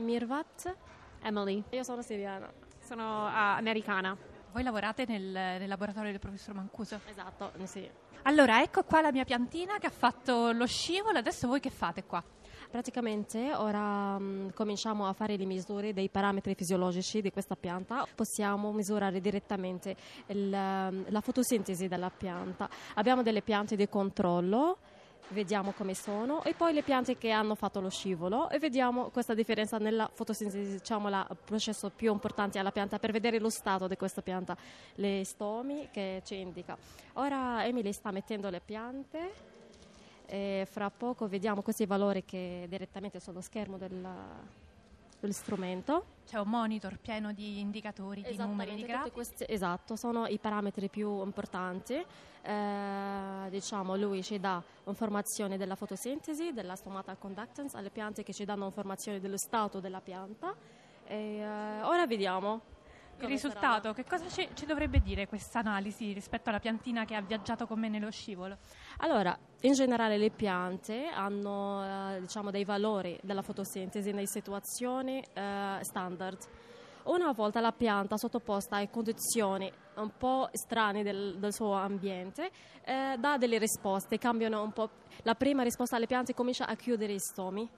Mirvat. Emily, Io sono siriana. sono ah, americana. Voi lavorate nel, nel laboratorio del professor Mancuso? Esatto, sì. Allora, ecco qua la mia piantina che ha fatto lo scivolo, adesso voi che fate qua? Praticamente ora mm, cominciamo a fare le misure dei parametri fisiologici di questa pianta. Possiamo misurare direttamente il, ehm, la fotosintesi della pianta. Abbiamo delle piante di controllo. Vediamo come sono e poi le piante che hanno fatto lo scivolo e vediamo questa differenza nella fotosintesi, diciamo il processo più importante alla pianta per vedere lo stato di questa pianta, le stomi che ci indica. Ora Emily sta mettendo le piante e fra poco vediamo questi valori che direttamente sullo schermo del, strumento. C'è un monitor pieno di indicatori, di numeri, di grafici. questi- esatto, sono i parametri più importanti. Eh, diciamo, lui ci dà informazioni della fotosintesi, della stomata conductance alle piante che ci danno informazioni dello stato della pianta. E, eh, ora vediamo. Il risultato, che cosa ci, ci dovrebbe dire questa analisi rispetto alla piantina che ha viaggiato con me nello scivolo? Allora, in generale le piante hanno eh, diciamo, dei valori della fotosintesi in situazioni eh, standard. Una volta la pianta sottoposta a condizioni un po' strane del, del suo ambiente, eh, dà delle risposte, cambiano un po'. La prima risposta alle piante comincia a chiudere i stomi.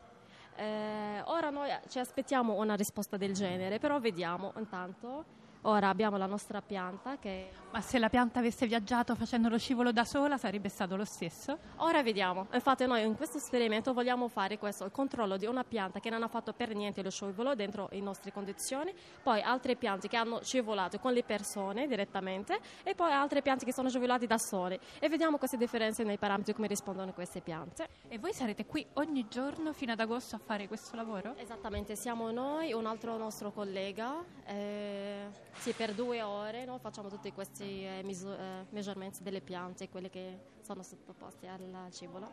Eh, ora noi ci aspettiamo una risposta del genere, però vediamo intanto. Ora abbiamo la nostra pianta che Ma se la pianta avesse viaggiato facendo lo scivolo da sola sarebbe stato lo stesso? Ora vediamo. Infatti noi in questo esperimento vogliamo fare questo, il controllo di una pianta che non ha fatto per niente lo scivolo dentro le nostre condizioni, poi altre piante che hanno scivolato con le persone direttamente e poi altre piante che sono scivolate da sole e vediamo queste differenze nei parametri come rispondono queste piante. E voi sarete qui ogni giorno fino ad agosto a fare questo lavoro? Esattamente, siamo noi, un altro nostro collega, eh, sì, per due ore noi facciamo tutti questi eh, misu- eh, measurements delle piante, quelle che sono sottoposte al scivolo.